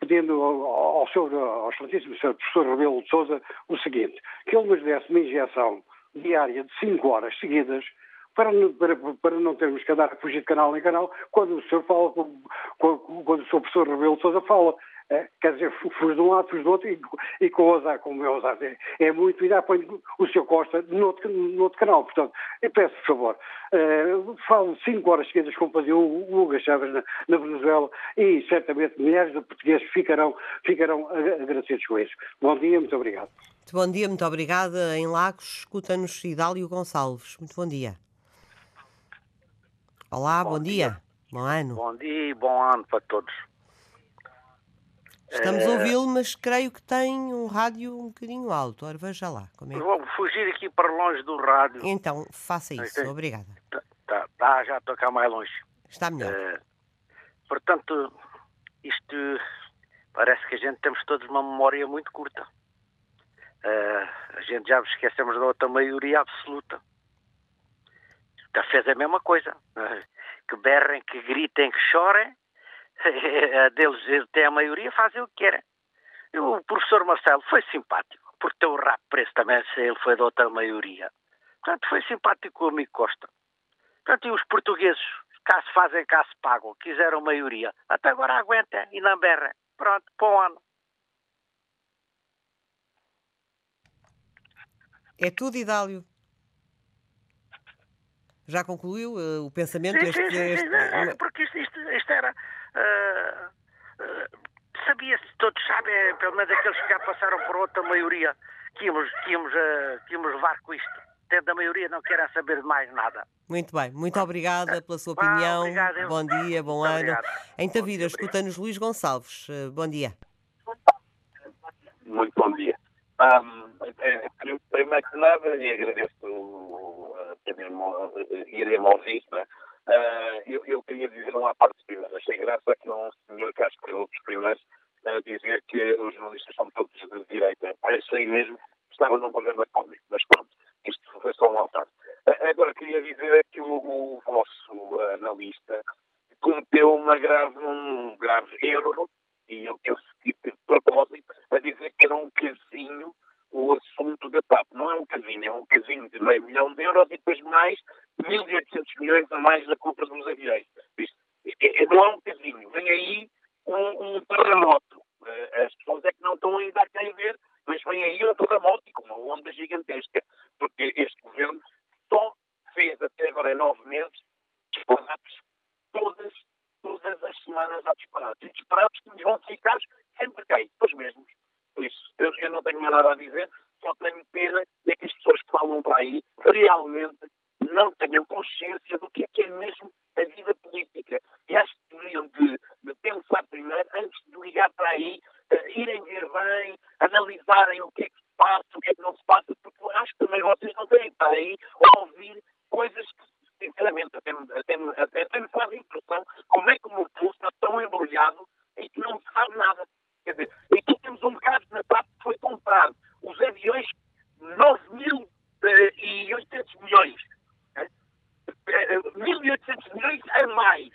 pedindo ao, ao, seu, ao excelentíssimo Sr. Professor Rebelo de Sousa o seguinte, que ele nos desse uma injeção diária de 5 horas seguidas para, para, para, não termos que andar a fugir de canal em canal quando o senhor fala, quando, quando o Sr. Professor Rebelo de Sousa fala. É, quer dizer, fuz de um lado, fuz do outro, e, e com o azar, como é o azar, é, é muito, e já põe o seu Costa no outro, no outro canal. Portanto, eu peço, por favor, uh, falo cinco horas seguidas como fazia o, o Hugo Chávez na, na, Venezuela, e certamente milhares de portugueses ficarão, ficarão agradecidos com isso. Bom dia, muito obrigado. Muito bom dia, muito obrigada. Em Lagos, escuta-nos Idálio Gonçalves. Muito bom dia. Olá, bom, bom dia. dia. Bom ano. Bom dia e bom ano para todos. Estamos a ouvi-lo, mas creio que tem um rádio um bocadinho alto. Ora, veja lá. Como é que... Vou fugir aqui para longe do rádio. Então, faça isso. Então, Obrigada. Tá, tá, tá, já estou cá mais longe. Está melhor. Uh, portanto, isto parece que a gente temos todos uma memória muito curta. Uh, a gente já esquecemos da outra maioria absoluta. Já fez a mesma coisa. Uh, que berrem, que gritem, que chorem deles tem a maioria, fazem o que querem. E o professor Marcelo foi simpático, porque tem o rap preço também, se ele foi da outra maioria. Portanto, foi simpático o amigo Costa. Portanto, e os portugueses, cá se fazem, cá se pagam, quiseram maioria. Até agora aguentem e não berrem. Pronto, para o ano. É tudo, Idálio. Já concluiu uh, o pensamento? Sim, este, sim, sim, este... É, porque isto, isto, isto era Uh, Sabia-se, todos sabem, pelo menos aqueles que já passaram por outra maioria, que íamos, que íamos, uh, que íamos levar com isto. Tendo a maioria não querem saber de mais nada. Muito bem, muito obrigada pela sua opinião. Ah, bom dia, bom muito ano. Obrigado. Em Tavira, escuta-nos Luís Gonçalves. bom dia. Muito bom dia. Um, é, primeiro que nada, e agradeço irem-me ouvir, né? Uh, eu, eu, queria dizer uma parte primeiro. Achei graça que um senhor que acho que foi um dos primeiros uh, dizer que os jornalistas são todos de direita. Aí mesmo que estava num programa cómico, mas pronto, isto foi só um altar. Uh, agora, queria dizer que o, o vosso analista cometeu uma grave, um grave erro, e eu penso que de propósito, a dizer que era um casinho o assunto da TAP. Não é um casinho, é um casinho de meio milhão de euros e depois mais 1.800 milhões a mais da compra dos aviões. Isto, é, não é um casinho. Vem aí um, um terremoto. Eh, as pessoas é que não estão ainda a querer ver, mas vem aí um terremoto e com uma onda gigantesca. Porque este governo só fez até agora nove meses disparates todas, todas as semanas a disparates. E disparates que nos vão ficar sempre quem? Os mesmos. Por isso, eu, eu não tenho mais nada a dizer, só tenho pena de que as pessoas que falam para aí realmente não tenham consciência do que é, que é mesmo a vida política. E acho que deveriam de, de pensar primeiro, antes de ligar para aí, uh, irem ver bem, analisarem o que é que se passa, o que é que não se passa, porque acho que também vocês não têm estar aí ouvir coisas que, sinceramente, até, até, até, até me faz impressão como é que o meu povo está tão embrulhado e que não se sabe nada. Quer dizer, aqui temos um caso na TAP que foi comprado. Os aviões, 9 mil eh, e 800 milhões. 1.800 milhões a mais.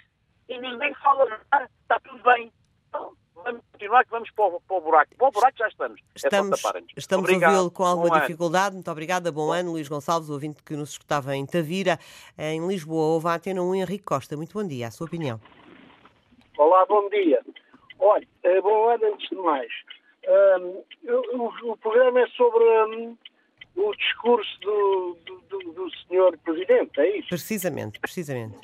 E ninguém fala nada, está tudo bem. Então, vamos continuar que vamos para o, para o buraco. Para o buraco já estamos. É estamos, é estamos a ouvi-lo com alguma bom dificuldade. Ano. Muito obrigada. Bom, bom, ano, Luís Gonçalves, ouvinte que nos escutava em Tavira, em Lisboa. Houve a Atena 1, Henrique Costa. Muito bom dia. A sua opinião. Olá, bom dia. Olha, eh, bom ano antes de mais. Um, o, o, programa é sobre um, o discurso do, do, do, senhor Presidente, é isso? Precisamente, precisamente.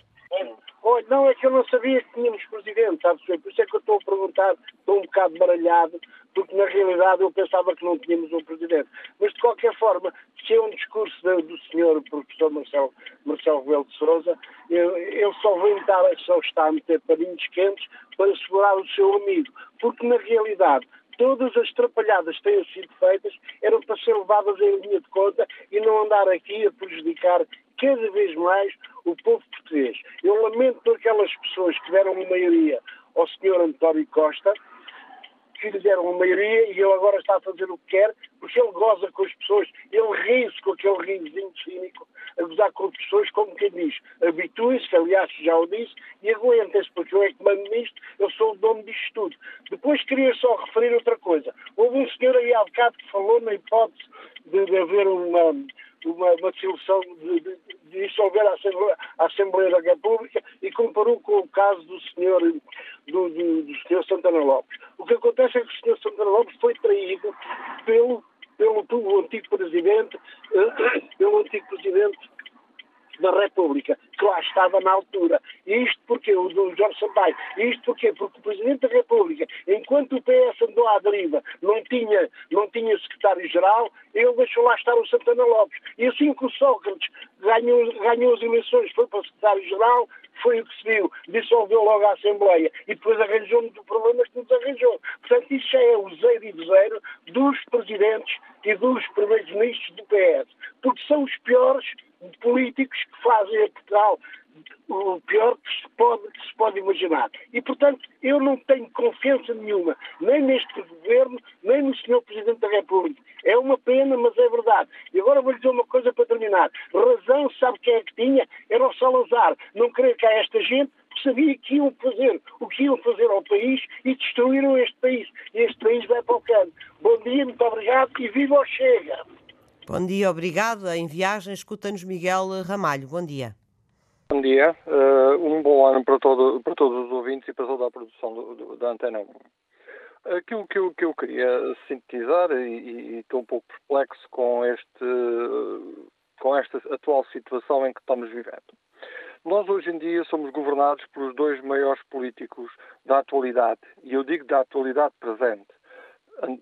Olha, não, é que eu não sabia que tínhamos Presidente, sabe Por isso é que eu estou a perguntar, estou um bocado baralhado, porque na realidade eu pensava que não tínhamos um Presidente. Mas de qualquer forma, que é um discurso do senhor professor Marcelo, Marcelo Rebelo de Sousa, ele só, vem estar, só está a meter paninhos quentes para segurar o seu amigo, porque na realidade todas as trapalhadas que tenham sido feitas eram para ser levadas em linha de conta e não andar aqui a prejudicar cada vez mais o povo português. Eu lamento por aquelas pessoas que deram uma maioria ao senhor António Costa, que lhe deram uma maioria e ele agora está a fazer o que quer, porque ele goza com as pessoas, ele ri-se com aquele risozinho cínico, a gozar com as pessoas, como quem diz, habitue-se, aliás já o disse, e aguentem-se, porque eu é que mando nisto, eu sou o dono disto tudo. Depois queria só referir outra coisa. Houve um senhor aí há bocado que falou na hipótese de haver uma uma, uma dissolução de, de, de dissolver a Assembleia, a Assembleia, da República e comparou com o caso do senhor, do, do, do senhor Santana Lopes. O que acontece é que o senhor Santana Lopes foi traído pelo, pelo, pelo antigo presidente, pelo antigo presidente da República, que lá estava na altura. Isto porque o do Jorge Sampaio. Isto porquê? Porque o Presidente da República, enquanto o PS andou à deriva, não tinha, não tinha secretário-geral, ele deixou lá estar o Santana Lopes. E assim que o Sócrates ganhou, ganhou as eleições, foi para o secretário-geral, foi o que se viu, dissolveu logo a Assembleia e depois arranjou-nos o problema que nos arranjou. Portanto, isso já é o zero e zero dos presidentes e dos primeiros ministros do PS, porque são os piores políticos que fazem a Portugal o pior que se, pode, que se pode imaginar. E, portanto, eu não tenho confiança nenhuma, nem neste governo, nem no Sr. Presidente da República. É uma pena, mas é verdade. E agora vou lhe dizer uma coisa para terminar. Razão, sabe quem é que tinha? Era o Salazar. Não querer cá esta gente, sabia que iam fazer, o que iam fazer ao país e destruíram este país. E este país vai para o canto. Bom dia, muito obrigado e viva o Chega! Bom dia, obrigado. Em viagem, escuta-nos Miguel Ramalho. Bom dia. Bom dia. Uh, um bom ano para, todo, para todos os ouvintes e para toda a produção do, do, da Antena 1. Aquilo que eu, que eu queria sintetizar, e, e estou um pouco perplexo com, este, com esta atual situação em que estamos vivendo. Nós hoje em dia somos governados pelos dois maiores políticos da atualidade, e eu digo da atualidade presente,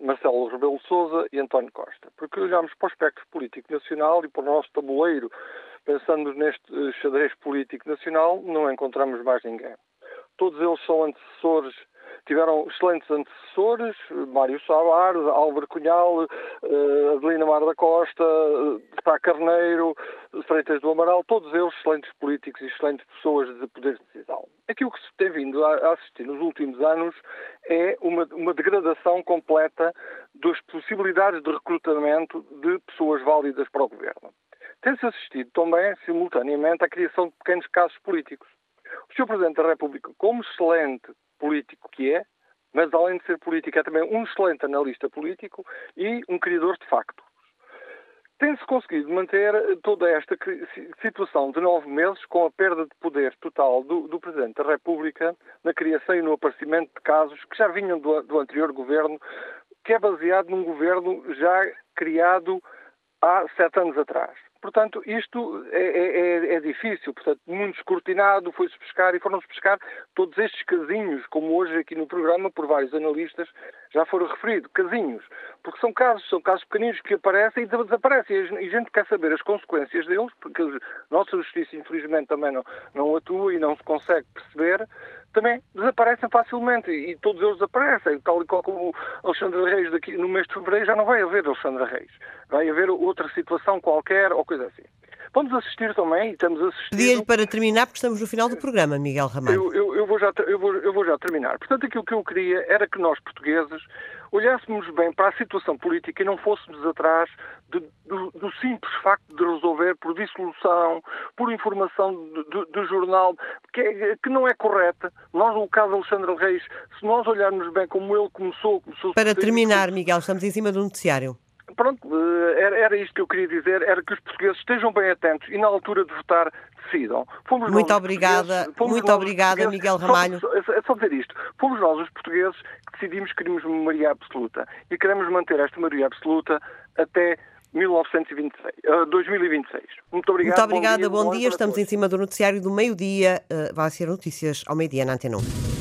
Marcelo Rebelo Sousa e António Costa. Porque olhamos para o espectro político nacional e para o nosso tabuleiro, pensando neste eh, xadrez político nacional, não encontramos mais ninguém. Todos eles são antecessores tiveram excelentes antecessores, Mário Soares, Álvaro Cunhal, uh, Adelina Mar da Costa, Sá Carneiro, Freitas do Amaral, todos eles excelentes políticos e excelentes pessoas de poder de decisão. Aquilo que se tem vindo a assistir nos últimos anos é uma, uma degradação completa das possibilidades de recrutamento de pessoas válidas para o governo. Tem-se assistido também, simultaneamente, à criação de pequenos casos políticos. O Sr. Presidente da República, como excelente político que é, mas além de ser político, é também um excelente analista político e um criador de factos. Tem-se conseguido manter toda esta situação de nove meses com a perda de poder total do, do, Presidente da República na criação e no aparecimento de casos que já vinham do, do anterior governo, que é baseado num governo já criado há sete anos atrás. Portanto, isto é, é, é, é difícil, portanto, muito escrutinado, foi-se pescar e foram-se pescar todos estes casinhos, como hoje aqui no programa, por vários analistas, já foram referidos, casinhos, porque são casos, são casos pequeninos que aparecem e desaparecem, e a gente quer saber as consequências deles, porque a nossa justiça, infelizmente, também não, não atua e não se consegue perceber, também desaparecem facilmente, e todos eles desaparecem, tal e qual como Alexandre Reis daqui, no mês de fevereiro já não vai haver Alexandre Reis, vai haver outra situação qualquer, ou coisa assim. Vamos assistir também, estamos a assistir... Pedia-lhe para terminar, porque estamos no final do programa, Miguel Ramalho. Eu, eu, eu, vou já, eu, vou, eu vou já terminar. Portanto, aquilo que eu queria era que nós, portugueses, olhássemos bem para a situação política e não fôssemos atrás de, do, do, simples facto de resolver por dissolução, por informação do, jornal, que, é, que, não é correta. Nós, no caso de Alexandre Reis, se nós olharmos bem como ele começou... começou para terminar, Miguel, estamos em cima do noticiário pronto, eh, era, era isto que eu queria dizer, era que os portugueses estejam bem atentos e na altura de votar decidam. Fomos muito obrigada, muito obrigada, Miguel Ramalho. Só, é só dizer isto. Fomos nós, os portugueses, que decidimos que queríamos uma maioria absoluta e queremos manter esta maioria absoluta até 1926, uh, 2026. Muito obrigado. Muito obrigada, bom dia. Bom dia. Estamos em cima do noticiário do meio-dia. Uh, vai ser notícias ao meio-dia na Antena 1.